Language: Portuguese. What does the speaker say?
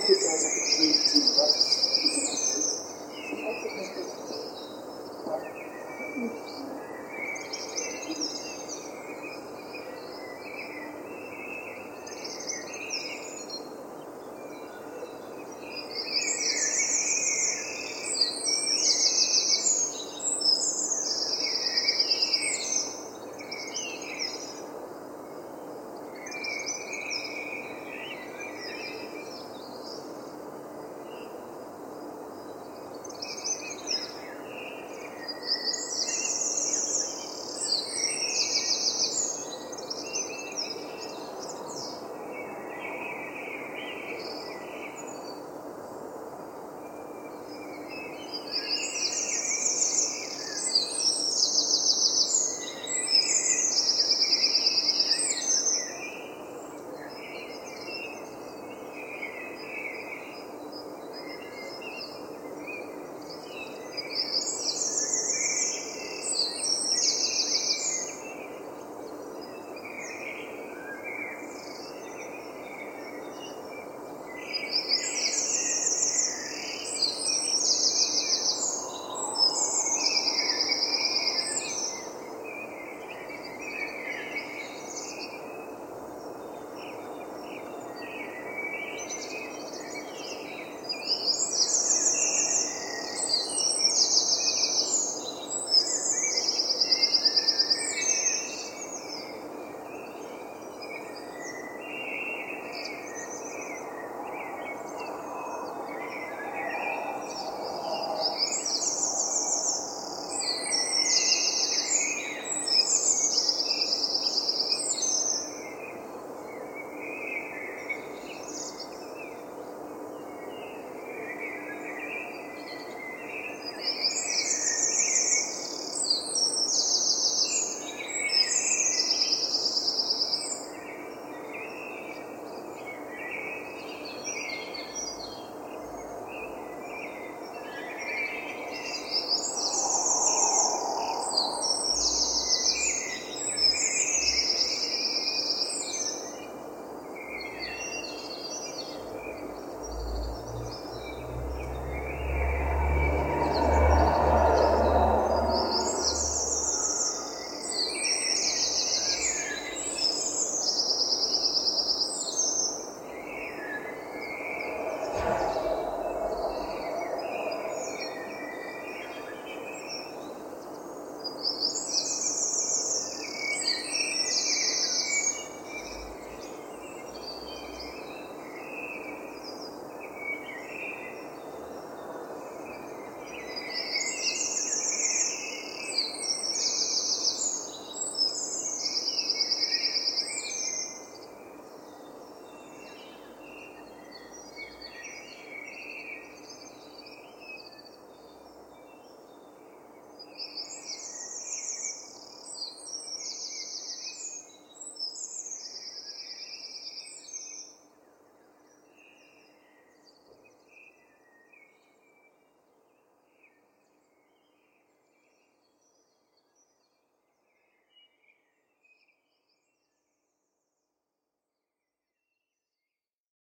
competência que